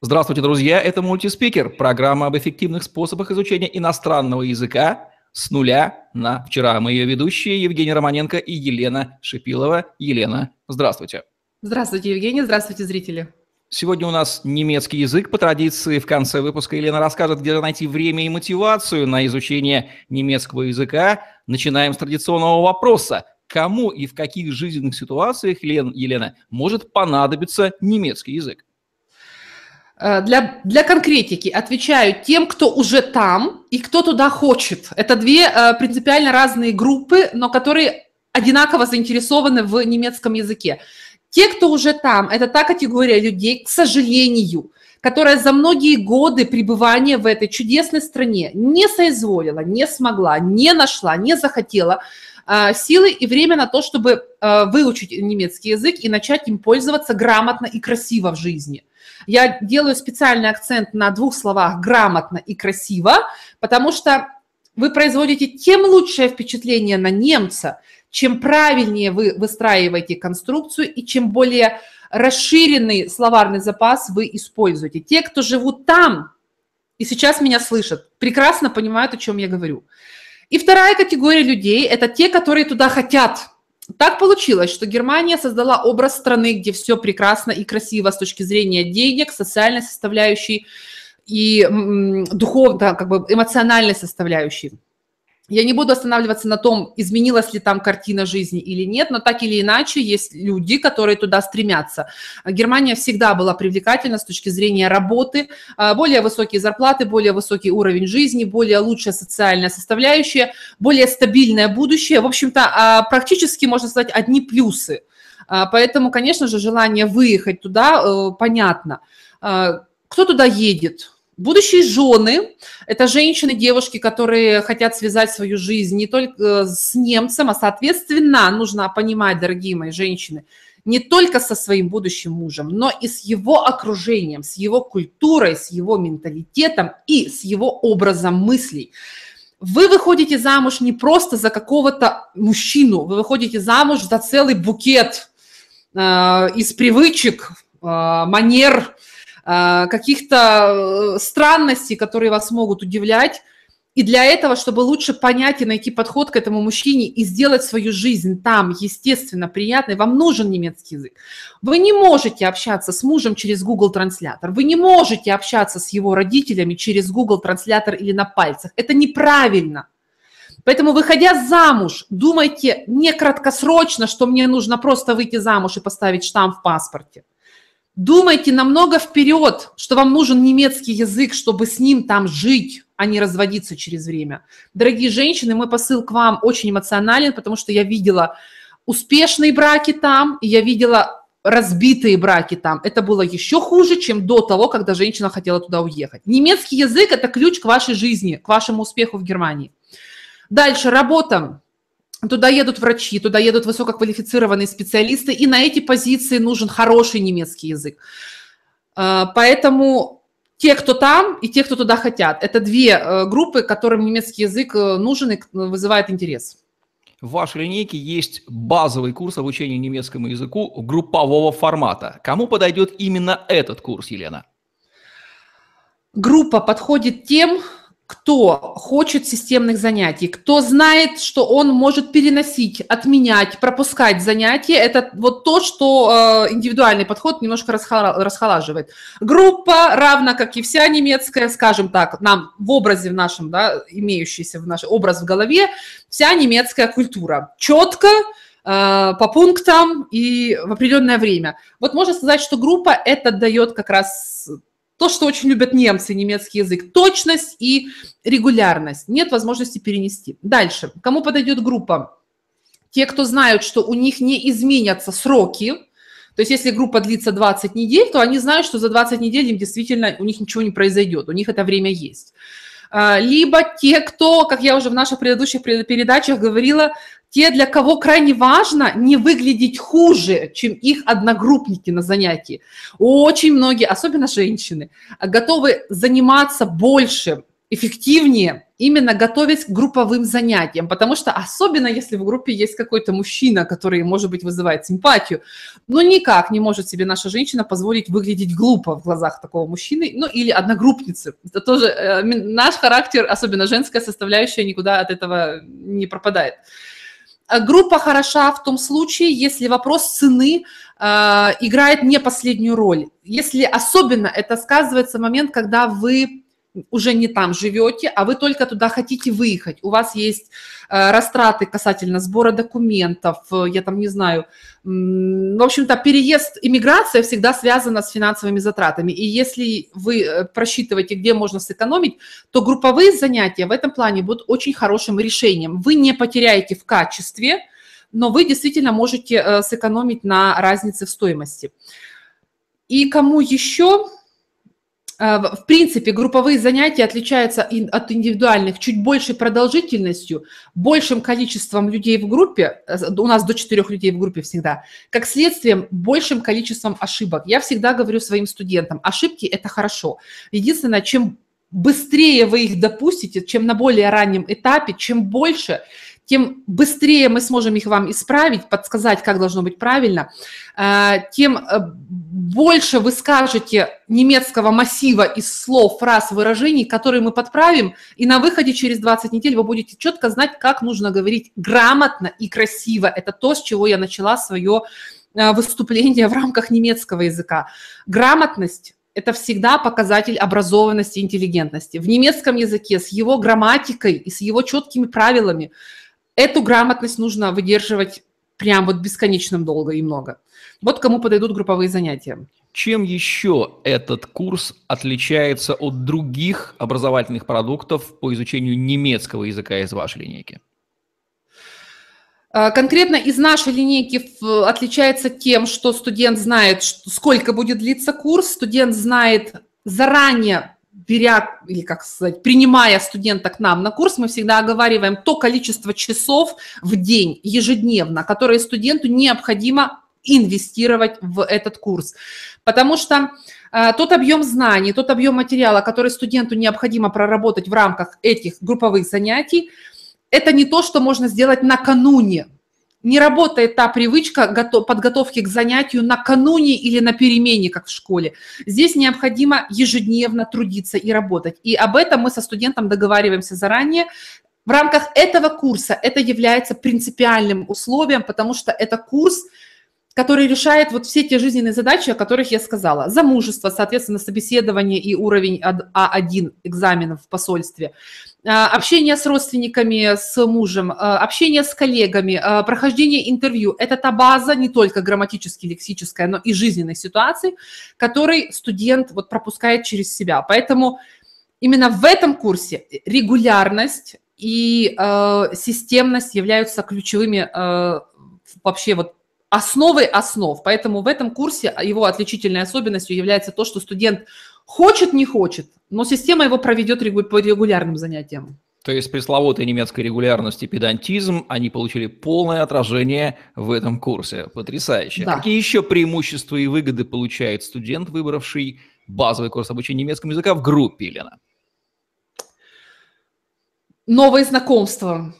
Здравствуйте, друзья! Это мультиспикер, программа об эффективных способах изучения иностранного языка с нуля на вчера. Мы ее ведущие Евгений Романенко и Елена Шипилова. Елена, здравствуйте. Здравствуйте, Евгений, здравствуйте, зрители. Сегодня у нас немецкий язык. По традиции в конце выпуска Елена расскажет, где найти время и мотивацию на изучение немецкого языка. Начинаем с традиционного вопроса. Кому и в каких жизненных ситуациях, Елена, может понадобиться немецкий язык? Э, для, для конкретики отвечаю тем, кто уже там и кто туда хочет. Это две э, принципиально разные группы, но которые одинаково заинтересованы в немецком языке. Те, кто уже там, это та категория людей, к сожалению, которая за многие годы пребывания в этой чудесной стране не соизволила, не смогла, не нашла, не захотела силы и время на то, чтобы э, выучить немецкий язык и начать им пользоваться грамотно и красиво в жизни. Я делаю специальный акцент на двух словах «грамотно» и «красиво», потому что вы производите тем лучшее впечатление на немца, чем правильнее вы выстраиваете конструкцию и чем более расширенный словарный запас вы используете. Те, кто живут там и сейчас меня слышат, прекрасно понимают, о чем я говорю. И вторая категория людей – это те, которые туда хотят – так получилось, что Германия создала образ страны, где все прекрасно и красиво с точки зрения денег, социальной составляющей и духовно, как бы эмоциональной составляющей. Я не буду останавливаться на том, изменилась ли там картина жизни или нет, но так или иначе есть люди, которые туда стремятся. Германия всегда была привлекательна с точки зрения работы, а, более высокие зарплаты, более высокий уровень жизни, более лучшая социальная составляющая, более стабильное будущее. В общем-то, а, практически, можно сказать, одни плюсы. А, поэтому, конечно же, желание выехать туда э, понятно. Кто туда едет? Будущие жены – это женщины, девушки, которые хотят связать свою жизнь не только э, с немцем, а, соответственно, нужно понимать, дорогие мои женщины, не только со своим будущим мужем, но и с его окружением, с его культурой, с его менталитетом и с его образом мыслей. Вы выходите замуж не просто за какого-то мужчину, вы выходите замуж за целый букет э, из привычек, э, манер, а, каких-то э, странностей, которые вас могут удивлять. И для этого, чтобы лучше понять и найти подход к этому мужчине и сделать свою жизнь там, естественно, приятной, вам нужен немецкий язык. Вы не можете общаться с мужем через Google транслятор, вы не можете общаться с его родителями через Google транслятор или на пальцах. Это неправильно. Поэтому, выходя замуж, думайте не краткосрочно, что мне нужно просто выйти замуж и поставить штамп в паспорте. Думайте намного вперед, что вам нужен немецкий язык, чтобы с ним там жить, а не разводиться через время. Дорогие женщины, мой посыл к вам очень эмоционален, потому что я видела успешные браки там, и я видела разбитые браки там. Это было еще хуже, чем до того, когда женщина хотела туда уехать. Немецкий язык – это ключ к вашей жизни, к вашему успеху в Германии. Дальше, работа. Туда едут врачи, туда едут высококвалифицированные специалисты, и на эти позиции нужен хороший немецкий язык. А, поэтому те, кто там, и те, кто туда хотят, это две э, группы, которым немецкий язык э, нужен и вызывает интерес. В вашей линейке есть базовый курс обучения немецкому языку группового формата. Кому подойдет именно этот курс, Елена? Группа подходит тем, кто хочет системных занятий, кто знает, что он может переносить, отменять, пропускать занятия, это вот то, что э, индивидуальный подход немножко расхолаживает. Группа, равно как и вся немецкая, скажем так, нам в образе в нашем, да, имеющийся в наш образ в голове, вся немецкая культура. Четко, э, по пунктам и в определенное время. Вот можно сказать, что группа это дает как раз то, что очень любят немцы, немецкий язык, точность и регулярность. Нет возможности перенести. Дальше. Кому подойдет группа? Те, кто знают, что у них не изменятся сроки, то есть если группа длится 20 недель, то они знают, что за 20 недель им действительно у них ничего не произойдет, у них это время есть. А, либо те, кто, как я уже в наших предыдущих передачах говорила, те, для кого крайне важно не выглядеть хуже, чем их одногруппники на занятии. Очень многие, особенно женщины, готовы заниматься больше эффективнее именно готовясь к групповым занятиям, потому что особенно если в группе есть какой-то мужчина, который, может быть, вызывает симпатию, но никак не может себе наша женщина позволить выглядеть глупо в глазах такого мужчины, ну или одногруппницы. Это тоже э, наш характер, особенно женская составляющая, никуда от этого не пропадает. А группа хороша в том случае, если вопрос цены э, играет не последнюю роль. Если особенно это сказывается момент, когда вы уже не там живете, а вы только туда хотите выехать. У вас есть э, растраты касательно сбора документов, э, я там не знаю. В общем-то, переезд, иммиграция всегда связана с финансовыми затратами. И если вы э, просчитываете, где можно сэкономить, то групповые занятия в этом плане будут очень хорошим решением. Вы не потеряете в качестве, но вы действительно можете сэкономить на разнице в стоимости. И кому еще в принципе, групповые занятия отличаются от индивидуальных чуть большей продолжительностью, большим количеством людей в группе, э, у нас до четырех людей в группе всегда, как следствием большим количеством ошибок. Я всегда говорю своим студентам, ошибки – это хорошо. Единственное, чем быстрее вы их допустите, чем на более раннем этапе, чем больше, тем быстрее мы сможем их вам исправить, подсказать, как должно быть правильно, э, тем э, больше вы скажете немецкого массива из слов, фраз, выражений, которые мы подправим, и на выходе через 20 недель вы будете четко знать, как нужно говорить грамотно и красиво. Это то, с чего я начала свое э, выступление в рамках немецкого языка. Грамотность это всегда показатель образованности интеллигентности. В немецком языке с его грамматикой и с его четкими правилами Эту грамотность нужно выдерживать прям вот бесконечным долго и много. Вот кому подойдут групповые занятия. Чем еще этот курс отличается от других образовательных продуктов по изучению немецкого языка из вашей линейки? А, конкретно из нашей линейки отличается тем, что студент знает, сколько будет длиться курс, студент знает заранее, беря, или как сказать, принимая студента к нам на курс, мы всегда оговариваем то количество часов в день ежедневно, которые студенту необходимо инвестировать в этот курс. Потому что э, тот объем знаний, тот объем материала, который студенту необходимо проработать в рамках этих групповых занятий, это не то, что можно сделать накануне не работает та привычка подготовки к занятию накануне или на перемене, как в школе. Здесь необходимо ежедневно трудиться и работать. И об этом мы со студентом договариваемся заранее. В рамках этого курса это является принципиальным условием, потому что это курс, который решает вот все те жизненные задачи, о которых я сказала. Замужество, соответственно, собеседование и уровень А1 экзаменов в посольстве, общение с родственниками, с мужем, а, общение с коллегами, а, прохождение интервью. Это та база, не только грамматически, лексическая, но и жизненной ситуации, который студент вот пропускает через себя. Поэтому именно в этом курсе регулярность и э, системность являются ключевыми э, вообще вот основой основ. Поэтому в этом курсе его отличительной особенностью является то, что студент хочет, не хочет, но система его проведет по регулярным занятиям. То есть пресловутая немецкая регулярность и педантизм, они получили полное отражение в этом курсе. Потрясающе. Да. Какие еще преимущества и выгоды получает студент, выбравший базовый курс обучения немецкому языка в группе, Елена? Новые знакомства,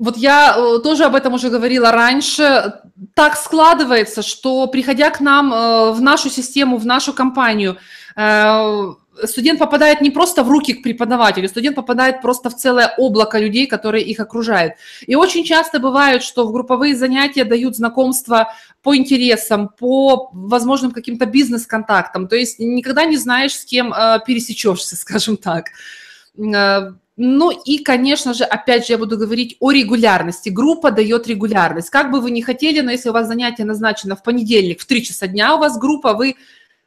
вот я э, тоже об этом уже говорила раньше. Так складывается, что приходя к нам э, в нашу систему, в нашу компанию, студент попадает не просто в руки к преподавателю, студент попадает просто в целое облако людей, которые их окружают. И очень часто бывает, что в групповые занятия дают знакомства по интересам, по возможным каким-то бизнес-контактам. То есть никогда не знаешь, с кем пересечешься, скажем так ну и, конечно же, опять же, я буду говорить о регулярности. Группа дает регулярность. Как бы вы ни хотели, но если у вас занятие назначено в понедельник в 3 часа дня, у вас группа, вы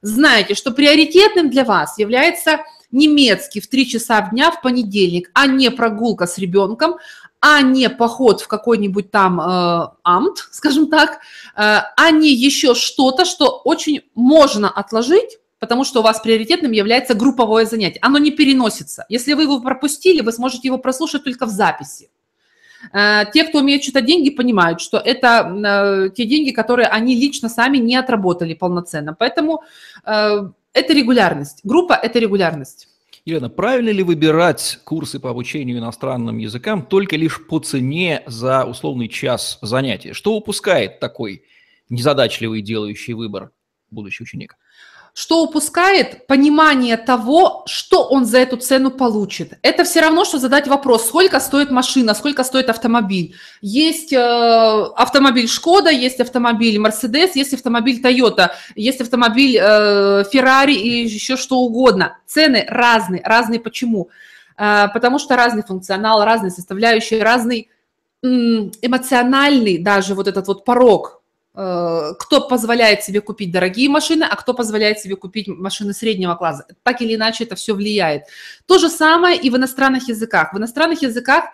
знаете, что приоритетным для вас является немецкий в 3 часа дня в понедельник, а не прогулка с ребенком, а не поход в какой-нибудь там э, амт, скажем так, э, а не еще что-то, что очень можно отложить потому что у вас приоритетным является групповое занятие. Оно не переносится. Если вы его пропустили, вы сможете его прослушать только в записи. Э, те, кто умеет читать деньги, понимают, что это э, те деньги, которые они лично сами не отработали полноценно. Поэтому э, это регулярность. Группа – это регулярность. Елена, правильно ли выбирать курсы по обучению иностранным языкам только лишь по цене за условный час занятия? Что упускает такой незадачливый делающий выбор будущий ученик? Что упускает понимание того, что он за эту цену получит. Это все равно, что задать вопрос, сколько стоит машина, сколько стоит автомобиль. Есть э, автомобиль Шкода, есть автомобиль Мерседес, есть автомобиль Тойота, есть автомобиль э, Феррари и еще что угодно. Цены разные. Разные почему? Э, потому что разный функционал, разные составляющие, разный эмоциональный даже вот этот вот порог Э, кто позволяет себе купить дорогие машины, а кто позволяет себе купить машины среднего класса. Так или иначе это все влияет. То же самое и в иностранных языках. В иностранных языках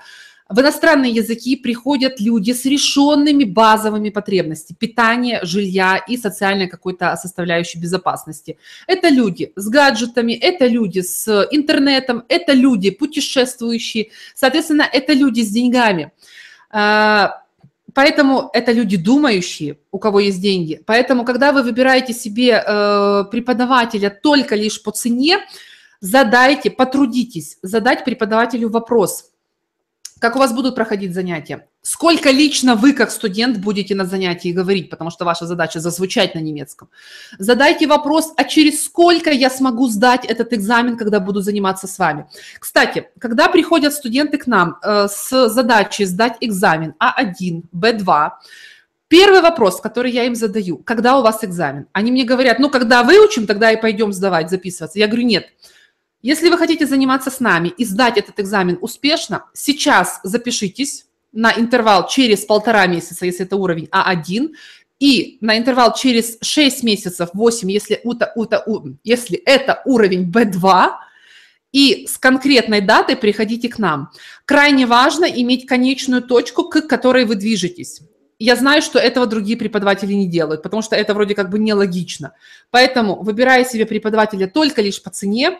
в иностранные языки приходят люди с решенными базовыми потребностями питания, жилья и социальной какой-то составляющей безопасности. Это люди с гаджетами, это люди с интернетом, это люди путешествующие, соответственно, это люди с деньгами. Поэтому это люди думающие, у кого есть деньги. Поэтому, когда вы выбираете себе э, преподавателя только лишь по цене, задайте, потрудитесь задать преподавателю вопрос – как у вас будут проходить занятия? Сколько лично вы, как студент, будете на занятии говорить, потому что ваша задача зазвучать на немецком. Задайте вопрос, а через сколько я смогу сдать этот экзамен, когда буду заниматься с вами. Кстати, когда приходят студенты к нам э, с задачей сдать экзамен А1, Б2, Первый вопрос, который я им задаю, когда у вас экзамен? Они мне говорят, ну, когда выучим, тогда и пойдем сдавать, записываться. Я говорю, нет, если вы хотите заниматься с нами и сдать этот экзамен успешно, сейчас запишитесь на интервал через полтора месяца, если это уровень А1, и на интервал через 6 месяцев, 8, если, ута, ута, у, если это уровень B2, и с конкретной датой приходите к нам. Крайне важно иметь конечную точку, к которой вы движетесь. Я знаю, что этого другие преподаватели не делают, потому что это вроде как бы нелогично. Поэтому, выбирая себе преподавателя только лишь по цене,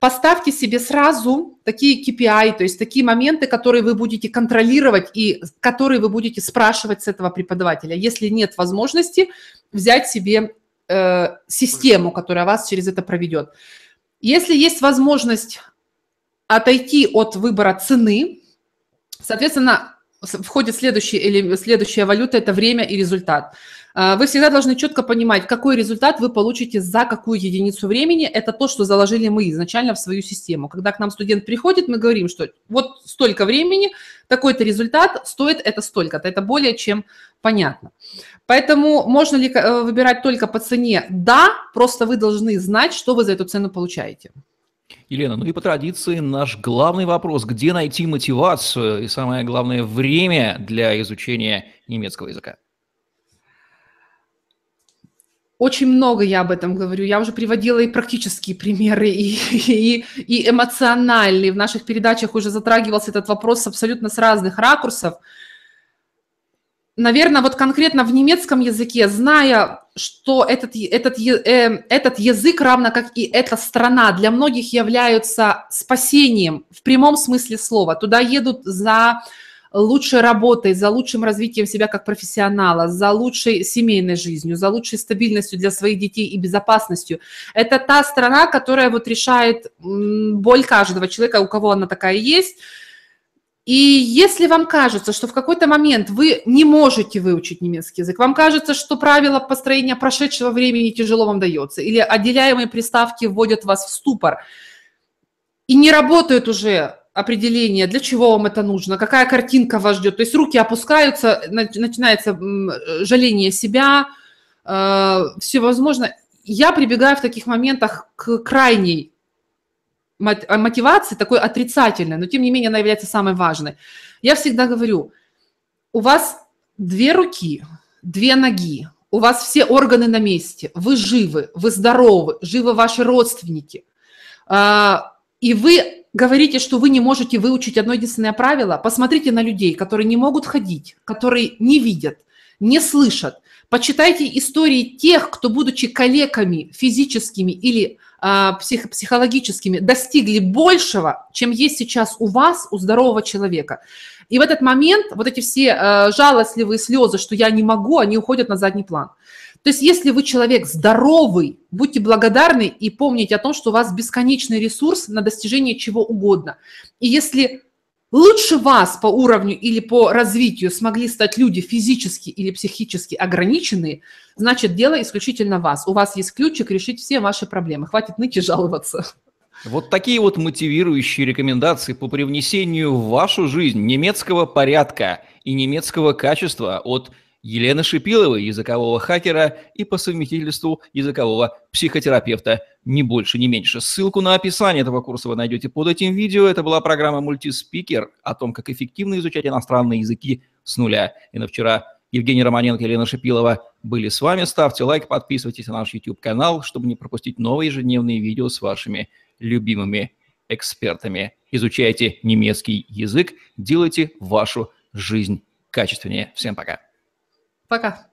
поставьте себе сразу такие KPI, то есть такие моменты, которые вы будете контролировать и которые вы будете спрашивать с этого преподавателя. Если нет возможности взять себе э, систему, которая вас через это проведет. Если есть возможность отойти от выбора цены, соответственно, входит следующий, следующая валюта – это время и результат. А, вы всегда должны четко понимать, какой результат вы получите за какую единицу времени. Это то, что заложили мы изначально в свою систему. Когда к нам студент приходит, мы говорим, что вот столько времени, такой-то результат, стоит это столько-то. Это более чем понятно. Поэтому можно ли э, выбирать только по цене? Да, просто вы должны знать, что вы за эту цену получаете. Елена, ну и по традиции наш главный вопрос. Где найти мотивацию и, самое главное, время для изучения немецкого языка? Очень много я об этом говорю. Я уже приводила и практические примеры, и, и, и эмоциональные. В наших передачах уже затрагивался этот вопрос абсолютно с разных ракурсов. Наверное, вот конкретно в немецком языке, зная, что этот, этот, э, этот язык, равно как и эта страна, для многих являются спасением в прямом смысле слова. Туда едут за лучшей работой, за лучшим развитием себя как профессионала, за лучшей семейной жизнью, за лучшей стабильностью для своих детей и безопасностью. Это та страна, которая вот решает боль каждого человека, у кого она такая есть. И если вам кажется, что в какой-то момент вы не можете выучить немецкий язык, вам кажется, что правило построения прошедшего времени тяжело вам дается, или отделяемые приставки вводят вас в ступор, и не работают уже определение, для чего вам это нужно, какая картинка вас ждет. То есть руки опускаются, начинается жаление себя, э, все возможно. Я прибегаю в таких моментах к крайней мотивации, такой отрицательной, но тем не менее она является самой важной. Я всегда говорю, у вас две руки, две ноги, у вас все органы на месте, вы живы, вы здоровы, живы ваши родственники, а, и вы говорите, что вы не можете выучить одно единственное правило, посмотрите на людей, которые не могут ходить, которые не видят, не слышат. Почитайте истории тех, кто, будучи коллегами физическими или э, псих, психологическими, достигли большего, чем есть сейчас у вас, у здорового человека. И в этот момент вот эти все э, жалостливые слезы, что я не могу, они уходят на задний план. То есть если вы человек здоровый, будьте благодарны и помните о том, что у вас бесконечный ресурс на достижение чего угодно. И если лучше вас по уровню или по развитию смогли стать люди физически или психически ограниченные, значит, дело исключительно вас. У вас есть ключик решить все ваши проблемы. Хватит ныть и жаловаться. Вот такие вот мотивирующие рекомендации по привнесению в вашу жизнь немецкого порядка и немецкого качества от Елены Шипиловой, языкового хакера и по совместительству языкового психотерапевта, не больше, не меньше. Ссылку на описание этого курса вы найдете под этим видео. Это была программа «Мультиспикер» о том, как эффективно изучать иностранные языки с нуля. И на вчера Евгений Романенко и Елена Шипилова были с вами. Ставьте лайк, подписывайтесь на наш YouTube-канал, чтобы не пропустить новые ежедневные видео с вашими любимыми экспертами. Изучайте немецкий язык, делайте вашу жизнь качественнее. Всем пока. Пока.